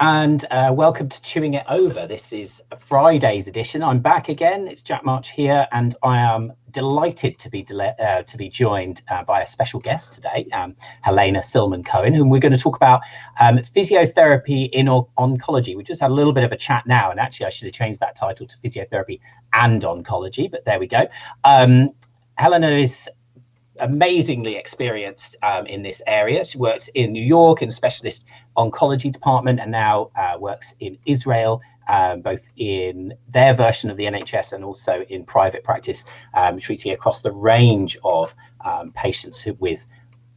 And uh, welcome to Chewing It Over. This is Friday's edition. I'm back again. It's Jack March here, and I am delighted to be uh, to be joined uh, by a special guest today, um, Helena Silman Cohen, whom we're going to talk about um, physiotherapy in oncology. We just had a little bit of a chat now, and actually, I should have changed that title to physiotherapy and oncology, but there we go. Um, Helena is amazingly experienced um, in this area. She worked in New York in specialist oncology department and now uh, works in Israel, um, both in their version of the NHS and also in private practice, um, treating across the range of um, patients who, with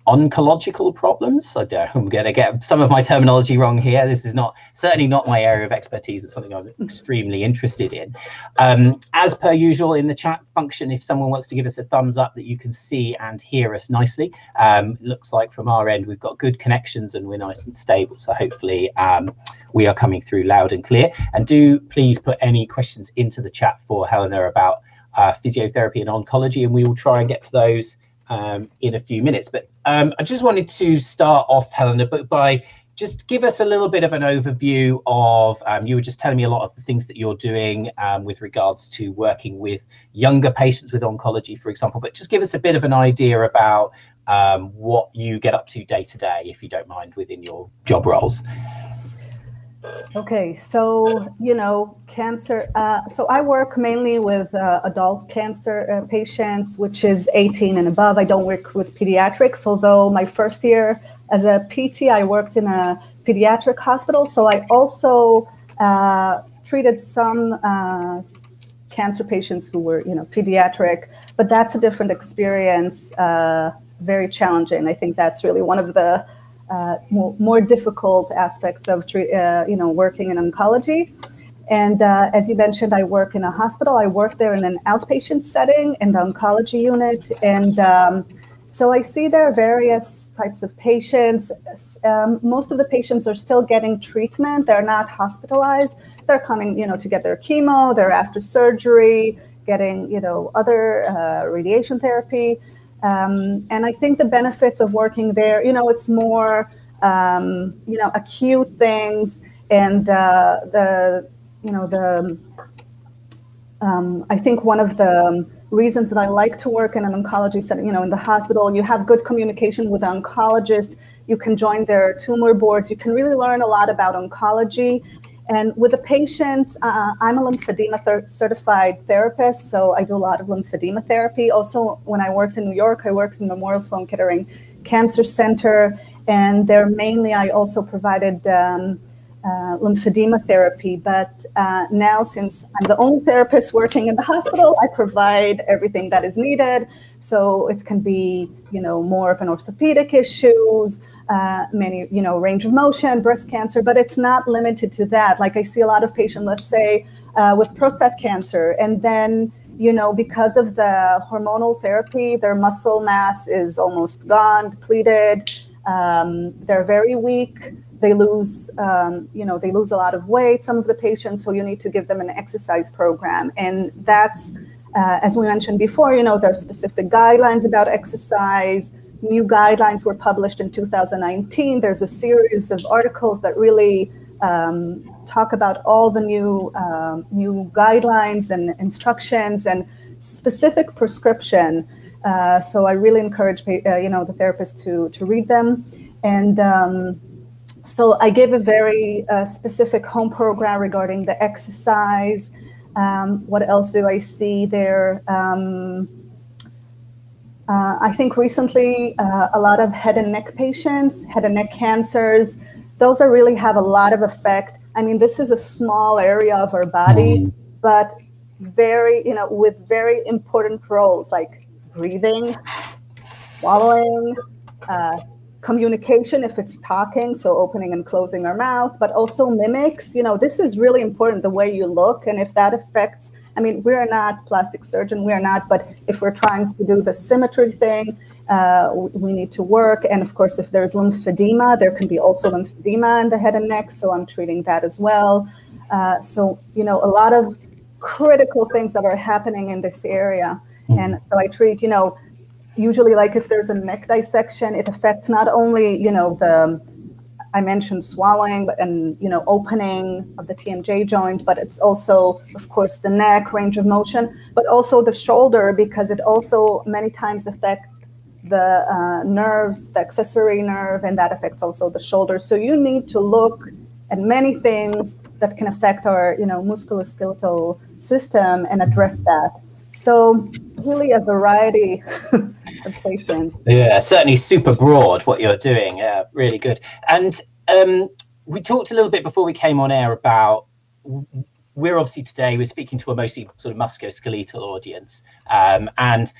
oncological problems. I am going to get some of my terminology wrong here. This is not certainly not my area of expertise. It's something I'm extremely interested in. Um, as per usual in the chat function, if someone wants to give us a thumbs up that you can see and hear us nicely, um, looks like from our end we've got good connections and we're nice and stable. So hopefully um, we are coming through loud and clear. And do please put any questions into the chat for Helena about uh, physiotherapy and oncology, and we will try and get to those um, in a few minutes. But um, I just wanted to start off, Helena, but by just give us a little bit of an overview of, um, you were just telling me a lot of the things that you're doing um, with regards to working with younger patients with oncology, for example, but just give us a bit of an idea about um, what you get up to day to day, if you don't mind, within your job roles. Okay, so you know, cancer. Uh, so I work mainly with uh, adult cancer uh, patients, which is 18 and above. I don't work with pediatrics, although my first year as a PT, I worked in a pediatric hospital. So I also uh, treated some uh, cancer patients who were, you know, pediatric, but that's a different experience. Uh, very challenging. I think that's really one of the uh, more, more, difficult aspects of uh, you know working in oncology. And uh, as you mentioned, I work in a hospital. I work there in an outpatient setting in the oncology unit, and um, so I see there are various types of patients. Um, most of the patients are still getting treatment; they're not hospitalized. They're coming, you know, to get their chemo. They're after surgery, getting, you know, other uh, radiation therapy. Um, and I think the benefits of working there, you know, it's more, um, you know, acute things and uh, the, you know, the, um, I think one of the reasons that I like to work in an oncology setting, you know, in the hospital, you have good communication with the oncologist. You can join their tumor boards. You can really learn a lot about oncology and with the patients, uh, I'm a lymphedema th- certified therapist, so I do a lot of lymphedema therapy. Also, when I worked in New York, I worked in Memorial Sloan Kettering Cancer Center, and there mainly I also provided um, uh, lymphedema therapy. But uh, now, since I'm the only therapist working in the hospital, I provide everything that is needed. So it can be, you know, more of an orthopedic issues uh, many, you know, range of motion, breast cancer, but it's not limited to that. Like I see a lot of patients, let's say, uh, with prostate cancer, and then, you know, because of the hormonal therapy, their muscle mass is almost gone, depleted. Um, they're very weak. They lose, um, you know, they lose a lot of weight. Some of the patients, so you need to give them an exercise program, and that's, uh, as we mentioned before, you know, there are specific guidelines about exercise new guidelines were published in 2019. There's a series of articles that really um, talk about all the new um, new guidelines and instructions and specific prescription. Uh, so I really encourage uh, you know the therapist to to read them. And um, so I gave a very uh, specific home program regarding the exercise. Um, what else do I see there? Uh, I think recently uh, a lot of head and neck patients, head and neck cancers, those are really have a lot of effect. I mean, this is a small area of our body, mm. but very, you know, with very important roles like breathing, swallowing, uh, communication if it's talking, so opening and closing our mouth, but also mimics. You know, this is really important the way you look, and if that affects I mean, we're not plastic surgeon, we're not, but if we're trying to do the symmetry thing, uh, we need to work. And of course, if there's lymphedema, there can be also lymphedema in the head and neck. So I'm treating that as well. Uh, so, you know, a lot of critical things that are happening in this area. Mm-hmm. And so I treat, you know, usually like if there's a neck dissection, it affects not only, you know, the I mentioned swallowing and you know opening of the TMJ joint, but it's also, of course, the neck range of motion, but also the shoulder because it also many times affects the uh, nerves, the accessory nerve, and that affects also the shoulder. So you need to look at many things that can affect our you know musculoskeletal system and address that. So really a variety of patients. Yeah, certainly super broad what you're doing. Yeah, really good. And um, we talked a little bit before we came on air about we're obviously today we're speaking to a mostly sort of musculoskeletal audience, um, and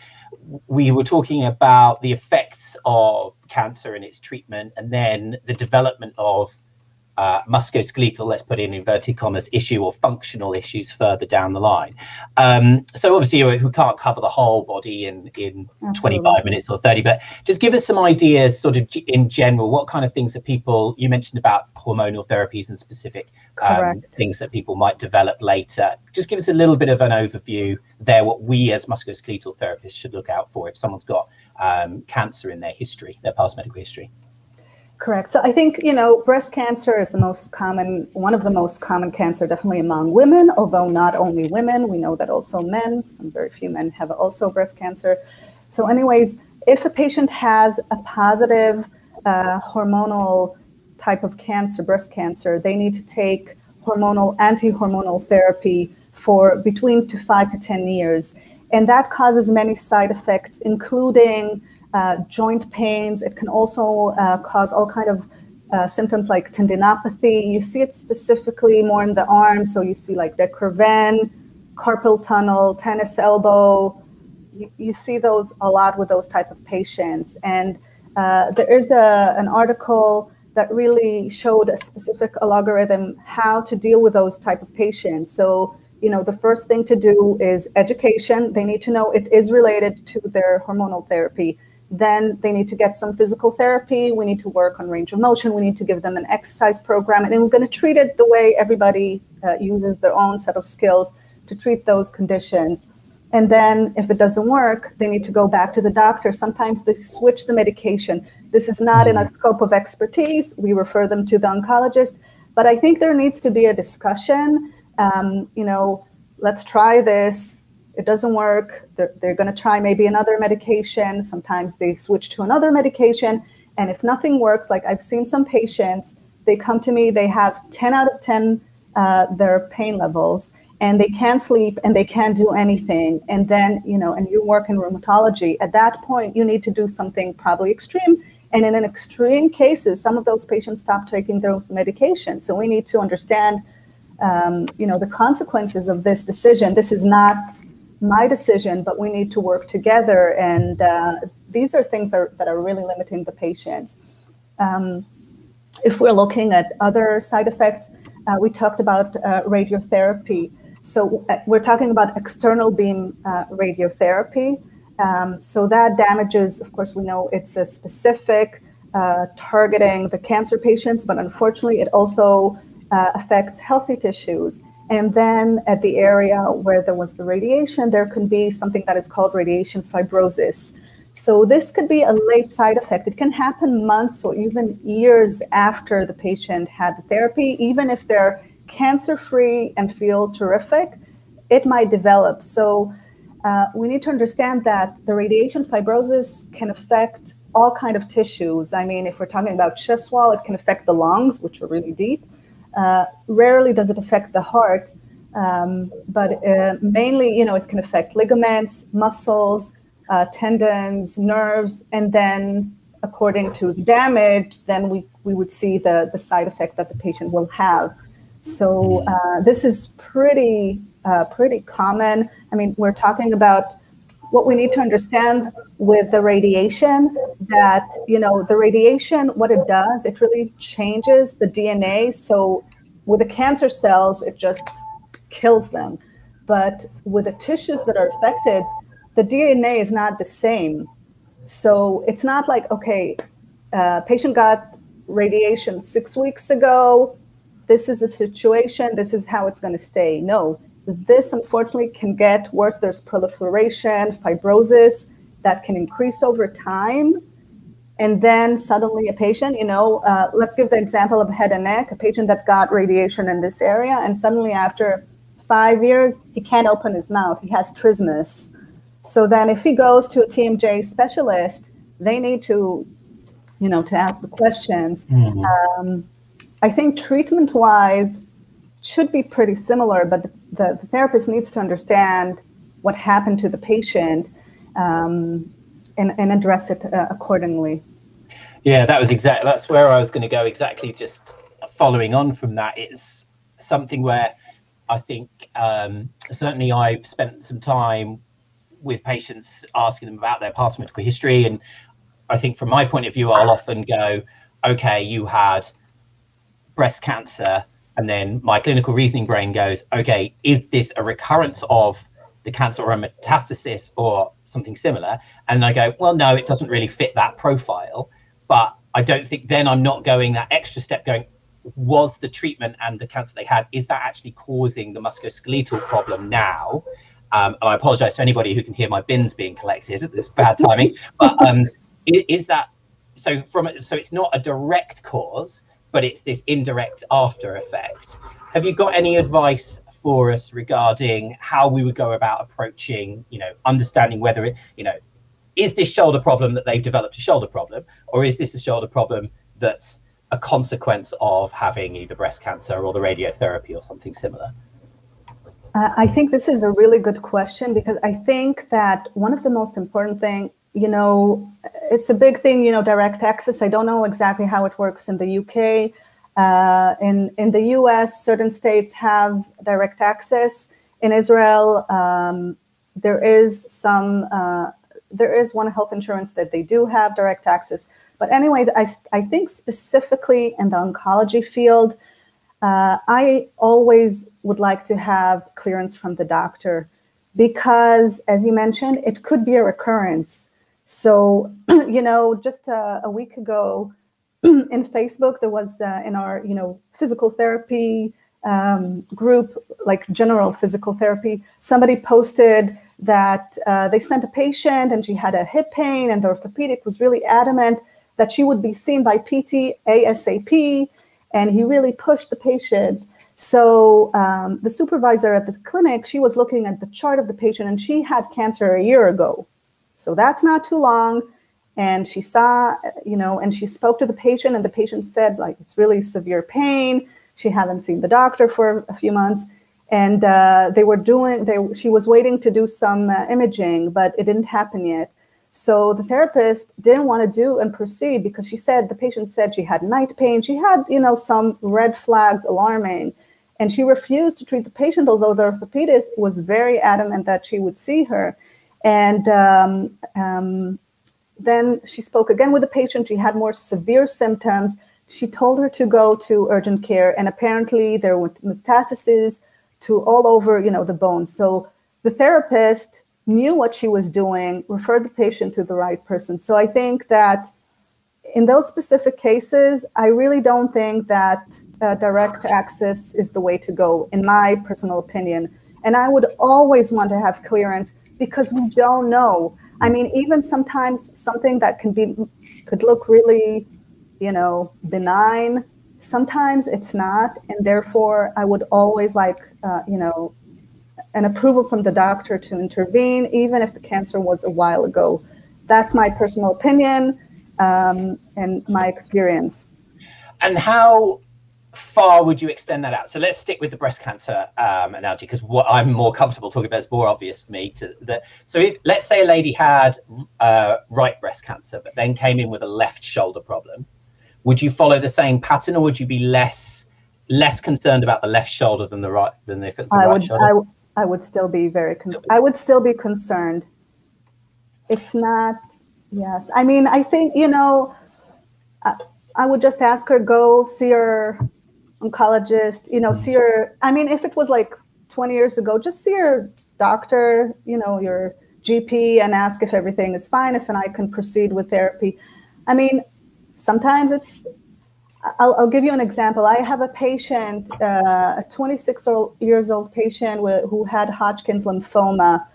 we were talking about the effects of cancer and its treatment, and then the development of uh, musculoskeletal, let's put in inverted commas, issue or functional issues further down the line. Um, so obviously, who can't cover the whole body in in Absolutely. 25 minutes or 30, but just give us some ideas, sort of in general, what kind of things that people you mentioned about hormonal therapies and specific um, things that people might develop later. Just give us a little bit of an overview there, what we as musculoskeletal therapists should look out for if someone's got um, cancer in their history, their past medical history. Correct. So I think, you know, breast cancer is the most common, one of the most common cancer, definitely among women, although not only women. We know that also men, some very few men have also breast cancer. So, anyways, if a patient has a positive uh, hormonal type of cancer, breast cancer, they need to take hormonal, anti hormonal therapy for between to five to 10 years. And that causes many side effects, including uh, joint pains. It can also uh, cause all kind of uh, symptoms like tendinopathy. You see it specifically more in the arms. So you see like De Quervain, carpal tunnel, tennis elbow. You, you see those a lot with those type of patients. And uh, there is a, an article that really showed a specific algorithm how to deal with those type of patients. So you know the first thing to do is education they need to know it is related to their hormonal therapy then they need to get some physical therapy. We need to work on range of motion. We need to give them an exercise program. And we're going to treat it the way everybody uh, uses their own set of skills to treat those conditions. And then if it doesn't work, they need to go back to the doctor. Sometimes they switch the medication. This is not in a mm-hmm. scope of expertise. We refer them to the oncologist. But I think there needs to be a discussion. Um, you know, let's try this it doesn't work, they're, they're going to try maybe another medication. Sometimes they switch to another medication. And if nothing works, like I've seen some patients, they come to me, they have 10 out of 10 uh, their pain levels, and they can't sleep and they can't do anything. And then, you know, and you work in rheumatology, at that point, you need to do something probably extreme. And in an extreme cases, some of those patients stop taking those medications. So we need to understand, um, you know, the consequences of this decision. This is not my decision, but we need to work together. And uh, these are things are, that are really limiting the patients. Um, if we're looking at other side effects, uh, we talked about uh, radiotherapy. So uh, we're talking about external beam uh, radiotherapy. Um, so that damages, of course, we know it's a specific uh, targeting the cancer patients, but unfortunately, it also affects healthy tissues. And then at the area where there was the radiation, there can be something that is called radiation fibrosis. So this could be a late side effect. It can happen months or even years after the patient had the therapy, even if they're cancer free and feel terrific, it might develop. So uh, we need to understand that the radiation fibrosis can affect all kind of tissues. I mean, if we're talking about chest wall, it can affect the lungs, which are really deep. Uh, rarely does it affect the heart, um, but uh, mainly, you know, it can affect ligaments, muscles, uh, tendons, nerves, and then according to the damage, then we, we would see the, the side effect that the patient will have. So uh, this is pretty uh, pretty common. I mean, we're talking about what we need to understand with the radiation that you know the radiation what it does it really changes the dna so with the cancer cells it just kills them. But with the tissues that are affected the dna is not the same. So it's not like okay uh, patient got radiation six weeks ago. This is the situation. This is how it's going to stay. No this unfortunately can get worse. There's proliferation, fibrosis that can increase over time. and then suddenly a patient, you know, uh, let's give the example of head and neck, a patient that's got radiation in this area, and suddenly after five years, he can't open his mouth. He has trismus. So then if he goes to a TMJ specialist, they need to, you know, to ask the questions. Mm-hmm. Um, I think treatment wise should be pretty similar, but the, the, the, therapist needs to understand what happened to the patient um, and, and address it uh, accordingly. Yeah, that was exactly that's where I was going to go. Exactly, just following on from that, it's something where I think um, certainly I've spent some time with patients asking them about their past medical history, and I think from my point of view, I'll often go, "Okay, you had breast cancer," and then my clinical reasoning brain goes, "Okay, is this a recurrence of the cancer or a metastasis or something similar?" And I go, "Well, no, it doesn't really fit that profile." but I don't think then I'm not going that extra step going, was the treatment and the cancer they had, is that actually causing the musculoskeletal problem now? Um, and I apologize to anybody who can hear my bins being collected. It's bad timing. but um, is that so? From so it's not a direct cause, but it's this indirect after effect. Have you got any advice for us regarding how we would go about approaching, you know, understanding whether it, you know, is this shoulder problem that they've developed a shoulder problem, or is this a shoulder problem that's a consequence of having either breast cancer or the radiotherapy or something similar? Uh, I think this is a really good question because I think that one of the most important thing, you know, it's a big thing, you know, direct access. I don't know exactly how it works in the UK. Uh, in in the US, certain states have direct access. In Israel, um, there is some uh, there is one health insurance that they do have direct access. But anyway, I, I think specifically in the oncology field, uh, I always would like to have clearance from the doctor because, as you mentioned, it could be a recurrence. So, you know, just a, a week ago in Facebook, there was uh, in our, you know, physical therapy um, group, like general physical therapy, somebody posted that uh, they sent a patient and she had a hip pain, and the orthopedic was really adamant that she would be seen by PT ASAP, and he really pushed the patient. So um, the supervisor at the clinic, she was looking at the chart of the patient, and she had cancer a year ago. So that's not too long. And she saw, you know, and she spoke to the patient, and the patient said, like, it's really severe pain. She hadn't seen the doctor for a few months. And uh, they were doing they she was waiting to do some uh, imaging but it didn't happen yet. So the therapist didn't want to do and proceed because she said the patient said she had night pain. She had you know some red flags alarming. And she refused to treat the patient although the orthopedist was very adamant that she would see her and um, um, then she spoke again with the patient she had more severe symptoms she told her to go to urgent care and apparently there were metastases to all over, you know, the bones. So the therapist knew what she was doing, referred the patient to the right person. So I think that in those specific cases, I really don't think that uh, direct access is the way to go, in my personal opinion. And I would always want to have clearance because we don't know. I mean, even sometimes something that can be could look really, you know, benign sometimes it's not. And therefore i would always like uh, you know an approval from the doctor to intervene even if the cancer was a while ago. That's my personal opinion um, and my experience. And how far would you extend that out so let's stick with the breast cancer um, analogy because what i'm more comfortable talking about is more obvious for me to that so if let's say a lady had uh, right breast cancer but then came in with a left shoulder problem would you follow the same pattern, or would you be less less concerned about the left shoulder than the right than if it's the I right would, shoulder? I, I would still be very. concerned. I would still be concerned. It's not. Yes, I mean, I think you know. I would just ask her go see her oncologist. You know, see your, I mean, if it was like 20 years ago, just see your doctor. You know, your GP, and ask if everything is fine. If and I can proceed with therapy. I mean, Sometimes it's, I'll, I'll give you an example. I have a patient, uh, a 26 years old patient who had Hodgkin's lymphoma.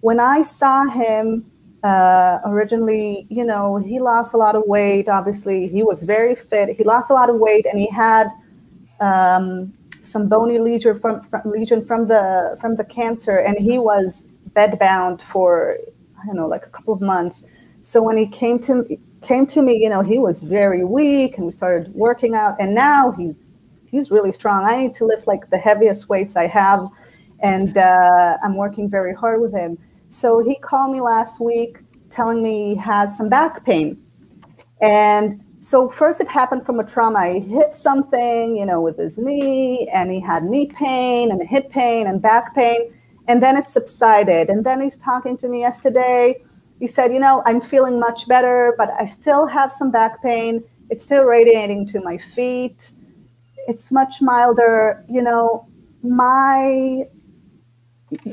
When I saw him uh, originally, you know, he lost a lot of weight. Obviously, he was very fit. He lost a lot of weight, and he had um, some bony lesion from, from, from the from the cancer, and he was bedbound for I don't know, like a couple of months. So when he came to came to me, you know, he was very weak, and we started working out, and now he's he's really strong. I need to lift like the heaviest weights I have, and uh, I'm working very hard with him so he called me last week telling me he has some back pain. And so first it happened from a trauma. He hit something, you know, with his knee, and he had knee pain and hip pain and back pain. And then it subsided. And then he's talking to me yesterday. He said, you know, I'm feeling much better, but I still have some back pain. It's still radiating to my feet. It's much milder. You know, my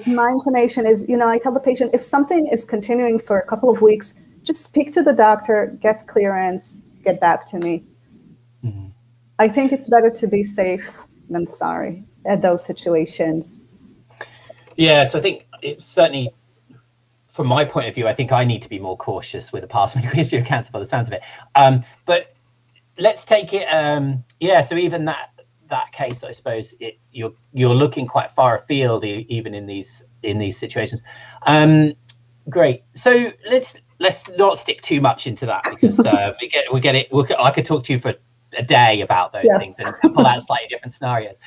my inclination is, you know, I tell the patient if something is continuing for a couple of weeks, just speak to the doctor, get clearance, get back to me. Mm-hmm. I think it's better to be safe than sorry at those situations. Yeah, so I think it's certainly from my point of view, I think I need to be more cautious with a past medical history of cancer by the sounds of it. Um, but let's take it, um, yeah, so even that that case, I suppose it, you're you're looking quite far afield even in these in these situations. Um, great. So let's let's not stick too much into that because uh, we get we get it. we I could talk to you for a day about those yes. things and pull out slightly different scenarios.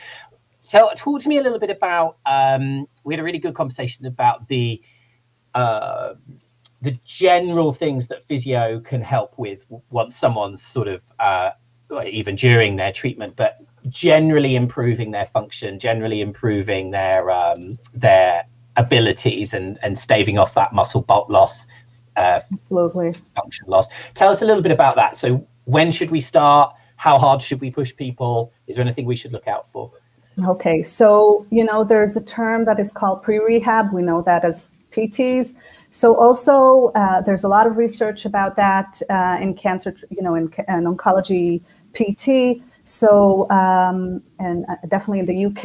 So talk to me a little bit about. Um, we had a really good conversation about the. Uh, the general things that physio can help with once someone's sort of uh, even during their treatment, but generally improving their function, generally improving their um, their abilities, and and staving off that muscle bulk loss, uh, Absolutely. function loss. Tell us a little bit about that. So, when should we start? How hard should we push people? Is there anything we should look out for? Okay, so you know, there's a term that is called pre-rehab. We know that as PTs. So also, uh, there's a lot of research about that uh, in cancer, you know, in, in oncology PT. So, um, and uh, definitely in the UK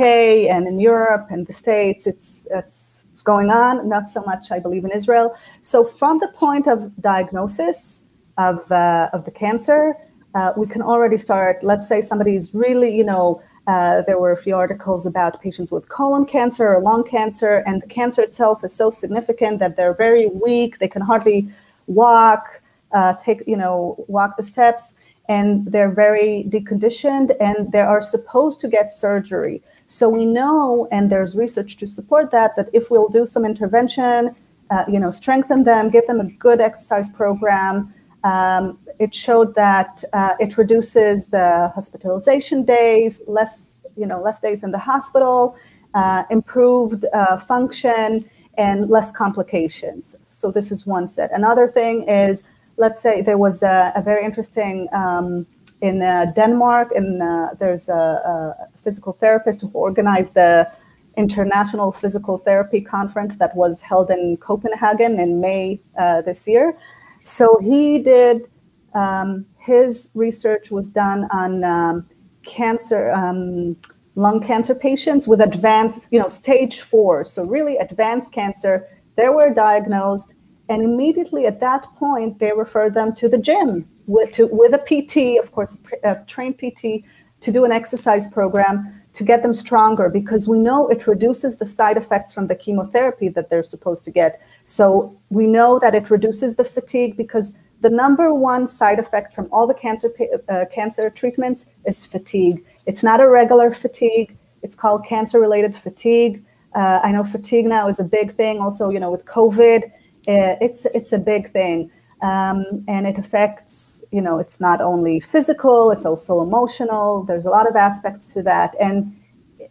and in Europe and the States, it's, it's, it's going on, not so much, I believe, in Israel. So, from the point of diagnosis of, uh, of the cancer, uh, we can already start. Let's say somebody is really, you know, uh, there were a few articles about patients with colon cancer or lung cancer, and the cancer itself is so significant that they're very weak. They can hardly walk, uh, take, you know, walk the steps and they're very deconditioned and they are supposed to get surgery. So we know, and there's research to support that, that if we'll do some intervention, uh, you know, strengthen them, give them a good exercise program, um, it showed that uh, it reduces the hospitalization days, less, you know, less days in the hospital, uh, improved uh, function, and less complications. So this is one set. Another thing is let's say there was a, a very interesting um, in uh, Denmark, and uh, there's a, a, physical therapist who organized the International Physical Therapy Conference that was held in Copenhagen in May uh, this year. So he did um, his research was done on um, cancer, um, lung cancer patients with advanced, you know, stage four, so really advanced cancer. They were diagnosed and immediately at that point, they referred them to the gym with, to, with a PT, of course, a trained PT, to do an exercise program to get them stronger because we know it reduces the side effects from the chemotherapy that they're supposed to get. So we know that it reduces the fatigue because the number one side effect from all the cancer uh, cancer treatments is fatigue. It's not a regular fatigue. It's called cancer-related fatigue. Uh, I know fatigue now is a big thing. Also, you know, with COVID, uh, it's it's a big thing, um, and it affects. You know, it's not only physical; it's also emotional. There's a lot of aspects to that, and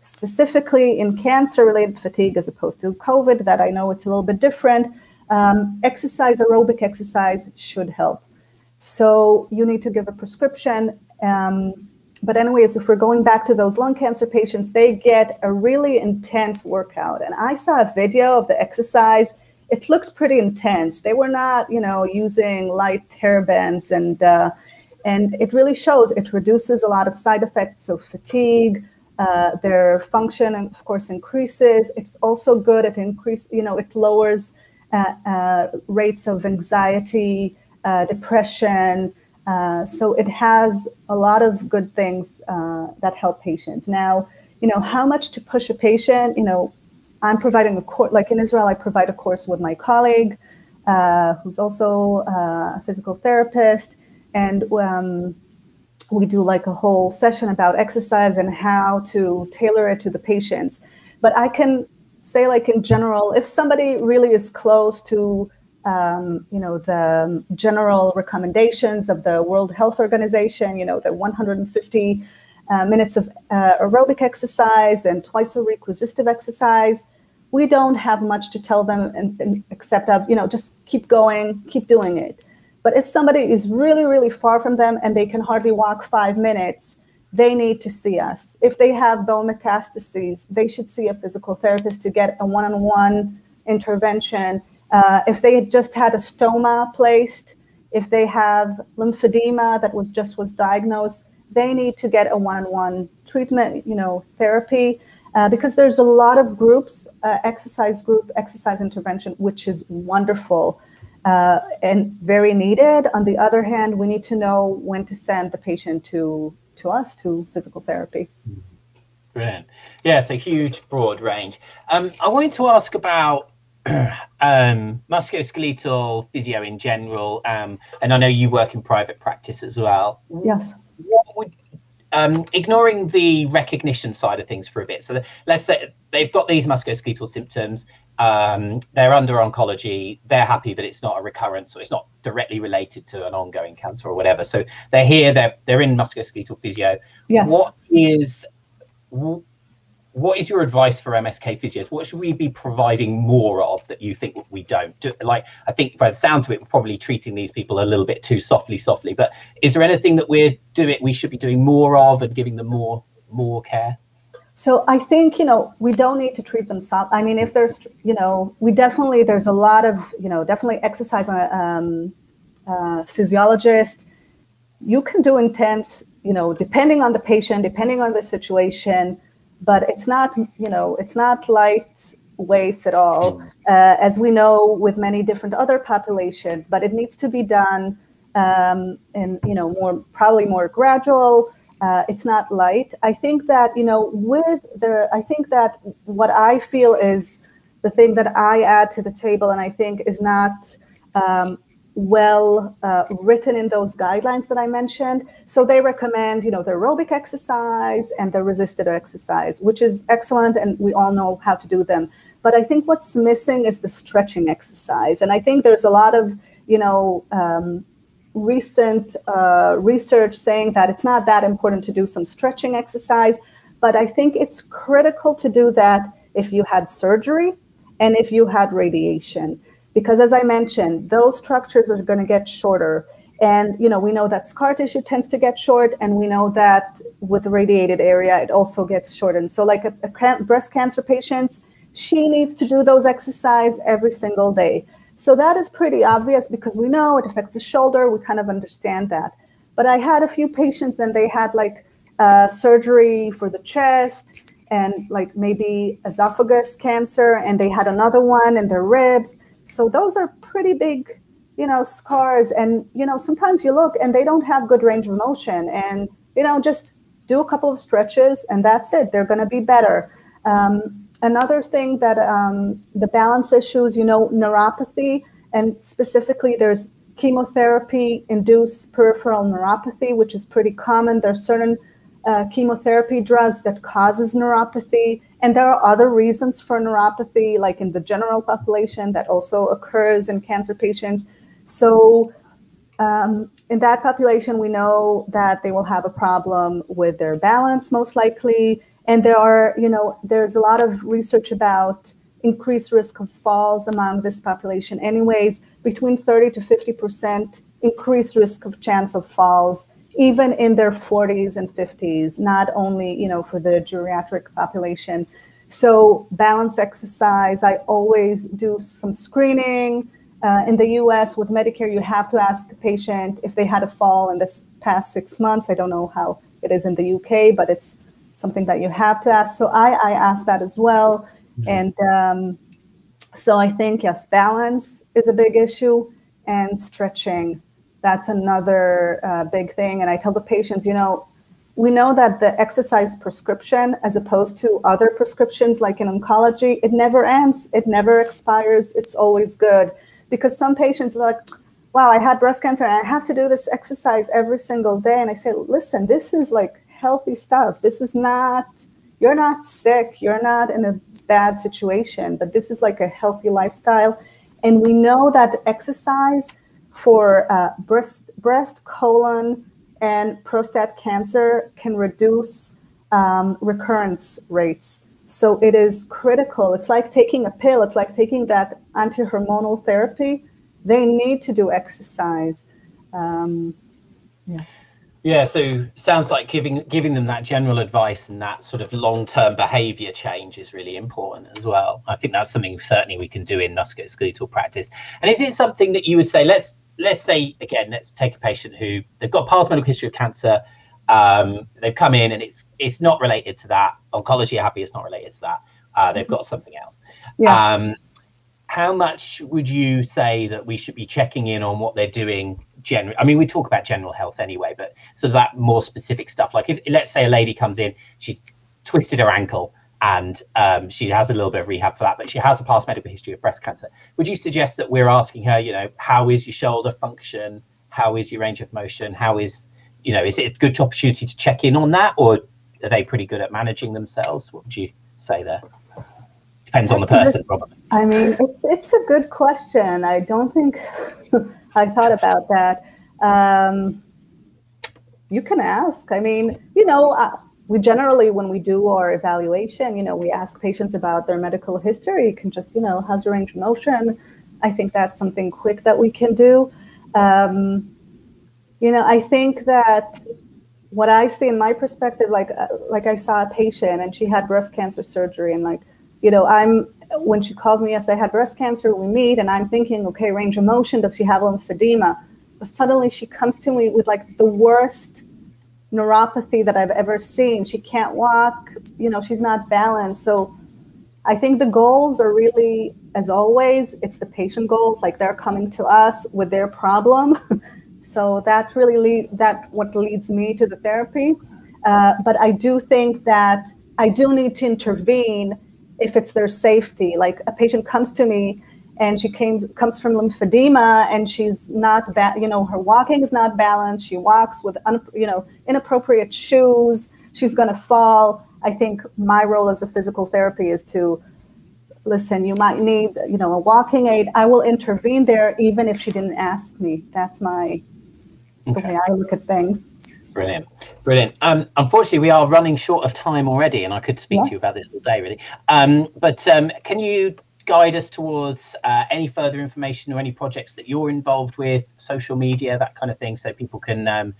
specifically in cancer-related fatigue, as opposed to COVID, that I know it's a little bit different. Um, exercise, aerobic exercise, should help. So you need to give a prescription. Um, but anyways, if we're going back to those lung cancer patients, they get a really intense workout. And I saw a video of the exercise it looked pretty intense. They were not, you know, using light hair bands, and uh, and it really shows. It reduces a lot of side effects of fatigue. Uh, their function, of course, increases. It's also good. It increase, you know, it lowers uh, uh, rates of anxiety, uh, depression. Uh, so it has a lot of good things that help patients. Now, you know, how much to push a patient, you know, I'm providing a course, like in Israel, I provide a course with my colleague uh, who's also a physical therapist. And um, we do like a whole session about exercise and how to tailor it to the patients. But I can say, like in general, if somebody really is close to um, you know, the general recommendations of the World Health Organization, you know, the 150 uh, minutes of uh, aerobic exercise and twice a week resistive exercise. We don't have much to tell them and, and except of, you know, just keep going, keep doing it. But if somebody is really, really far from them and they can hardly walk five minutes, they need to see us. If they have bone metastases, they should see a physical therapist to get a one on one intervention. Uh, if they just had a stoma placed, if they have lymphedema that was just was diagnosed, they need to get a one on one treatment, you know, therapy. Uh, because there's a lot of groups, uh, exercise group, exercise intervention, which is wonderful uh, and very needed. On the other hand, we need to know when to send the patient to to us to physical therapy. Brilliant. Yes, a huge, broad range. Um, I wanted to ask about um, musculoskeletal physio in general, um, and I know you work in private practice as well. Yes. Um, ignoring the recognition side of things for a bit. So the, let's say they've got these musculoskeletal symptoms. Um, they're under oncology. They're happy that it's not a recurrence or it's not directly related to an ongoing cancer or whatever. So they're here. They're they're in musculoskeletal physio. Yes. What is what is your advice for MSK physios? What should we be providing more of that you think we don't? Do, like, I think by the sounds of it, we're probably treating these people a little bit too softly, softly. But is there anything that we're doing, we should be doing more of, and giving them more, more care? So I think you know we don't need to treat them soft. I mean, if there's you know we definitely there's a lot of you know definitely exercise a um, uh, physiologist. You can do intense, you know, depending on the patient, depending on the situation but it's not you know it's not light weights at all. Mm. uh, as we know with many different other populations but it needs to be done um, and you know more probably more gradual. Uh, it's not light. I think that you know with the i think that what i feel is the thing that i add to the table and i think is not um, well uh, written in those guidelines that I mentioned. So they recommend, you know, the aerobic exercise and the resisted exercise, which is excellent, and we all know how to do them. But I think what's missing is the stretching exercise, and I think there's a lot of, you know, um, recent uh, research saying that it's not that important to do some stretching exercise, but I think it's critical to do that if you had surgery and if you had radiation because as I mentioned, those structures are going to get shorter. And you know, we know that scar tissue tends to get short, and we know that with radiated area, it also gets shortened. So, like a, a breast cancer patients, she needs to do those exercise every single day. So that is pretty obvious because we know it affects the shoulder. We kind of understand that. But I had a few patients, and they had like uh, surgery for the chest and like maybe esophagus cancer, and they had another one in their ribs so those are pretty big, you know, scars. And, you know, sometimes you look and they don't have good range of motion. And, you know, just do a couple of stretches and that's it. They're going to be better. Um, another thing that um, the balance issues, you know, neuropathy, and specifically there's chemotherapy induced peripheral neuropathy, which is pretty common. There's certain uh, chemotherapy drugs that causes neuropathy. And there are other reasons for neuropathy, like in the general population, that also occurs in cancer patients. So, um, in that population, we know that they will have a problem with their balance, most likely. And there are, you know, there's a lot of research about increased risk of falls among this population, anyways, between 30 to 50% increased risk of chance of falls even in their 40s and 50s, not only, you know, for the geriatric population. So balance exercise, I always do some screening. Uh, in the US with Medicare, you have to ask a patient if they had a fall in this past six months. I don't know how it is in the UK, but it's something that you have to ask. So I, I ask that as well. Mm-hmm. And um, so I think, yes, balance is a big issue and stretching. That's another uh, big thing. And I tell the patients, you know, we know that the exercise prescription, as opposed to other prescriptions like in oncology, it never ends, it never expires, it's always good. Because some patients are like, wow, I had breast cancer and I have to do this exercise every single day. And I say, listen, this is like healthy stuff. This is not, you're not sick, you're not in a bad situation, but this is like a healthy lifestyle. And we know that exercise for uh, breast, breast, colon, and prostate cancer can reduce um, recurrence rates. So it is critical. It's like taking a pill. It's like taking that anti-hormonal therapy. They need to do exercise. Um, yes. Yeah, so sounds like giving giving them that general advice and that sort of long term behaviour change is really important as well. I think that's something certainly we can do in musculoskeletal practice. And is it something that you would say? Let's let's say again, let's take a patient who they've got past medical history of cancer. Um, they've come in and it's it's not related to that. Oncology are happy, it's not related to that. Uh, they've got something else. Yes. Um, how much would you say that we should be checking in on what they're doing generally? i mean we talk about general health anyway but sort of that more specific stuff like if let's say a lady comes in she's twisted her ankle and um, she has a little bit of rehab for that but she has a past medical history of breast cancer. Would you suggest that we're asking her you know how is your shoulder function? How is your range of motion? How is you know is it a good opportunity to check in on that or are they pretty good at managing themselves? What would you say there? Depends on the person probably. I mean it's it's a good question. I don't think I thought about that. Um, you can ask. I mean, you know, uh, we generally, when we do our evaluation, you know, we ask patients about their medical history. You can just, you know, how's your range of motion? I think that's something quick that we can do. Um, you know, I think that what I see in my perspective, like uh, like I saw a patient and she had breast cancer surgery, and like, you know, I'm when she calls me, yes, I had breast cancer, we meet, and I'm thinking, okay, range of motion, does she have lymphedema? But suddenly she comes to me with like the worst neuropathy that I've ever seen. She can't walk, you know, she's not balanced. So I think the goals are really, as always, it's the patient goals, like they're coming to us with their problem. so that really lead, that what leads me to the therapy. Uh, but I do think that I do need to intervene if it's their safety. Like a patient comes to me and she came, comes from lymphedema and she's not, ba- you know, her walking is not balanced. She walks with, un- you know, inappropriate shoes. She's going to fall. I think my role as a physical therapy is to listen, you might need, you know, a walking aid. I will intervene there even if she didn't ask me. That's my, okay. the way I look at things. Brilliant, brilliant. Um, unfortunately, we are running short of time already, and I could speak yeah. to you about this all day, really. Um, but um, can you guide us towards uh, any further information or any projects that you're involved with, social media, that kind of thing, so people can um,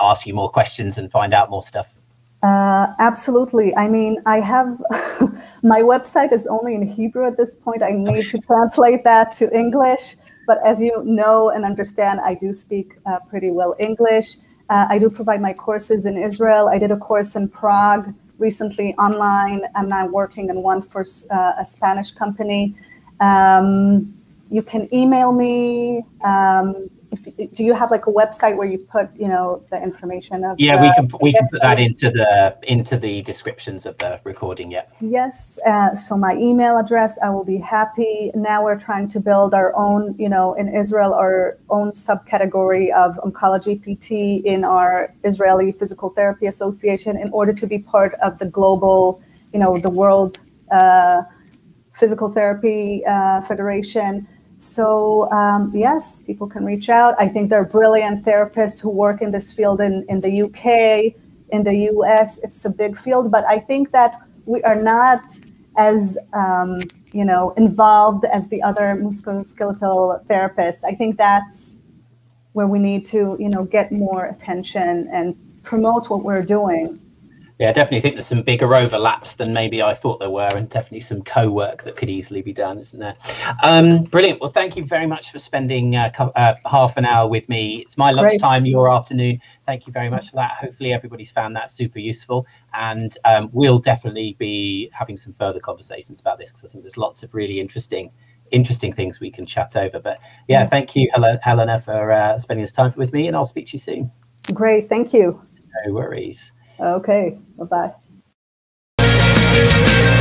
ask you more questions and find out more stuff? Uh, absolutely. I mean, I have my website is only in Hebrew at this point. I need to translate that to English. But as you know and understand, I do speak uh, pretty well English. Uh, I do provide my courses in Israel. I did a course in Prague recently online. And I'm now working in one for uh, a Spanish company. Um, you can email me. Um, if, do you have like a website where you put you know the information of yeah we can we can put that into the into the descriptions of the recording yeah. Yes uh, so my email address i will be happy. Now we're trying to build our own you know in israel our own subcategory of oncology pt in our israeli physical therapy association in order to be part of the global you know the world uh, physical therapy uh, federation so um, yes, people can reach out. I think there are brilliant therapists who work in this field in, in the UK, in the US. It's a big field, but I think that we are not as um, you know involved as the other musculoskeletal therapists. I think that's where we need to you know get more attention and promote what we're doing. Yeah, I definitely think there's some bigger overlaps than maybe I thought there were, and definitely some co-work that could easily be done, isn't there? Um, brilliant. Well, thank you very much for spending uh, uh, half an hour with me. It's my lunchtime, your afternoon. Thank you very much for that. Hopefully, everybody's found that super useful, and um, we'll definitely be having some further conversations about this because I think there's lots of really interesting interesting things we can chat over. But yeah, yes. thank you, Helena, for uh, spending this time with me, and I'll speak to you soon. Great, thank you. No worries. Okay, bye bye.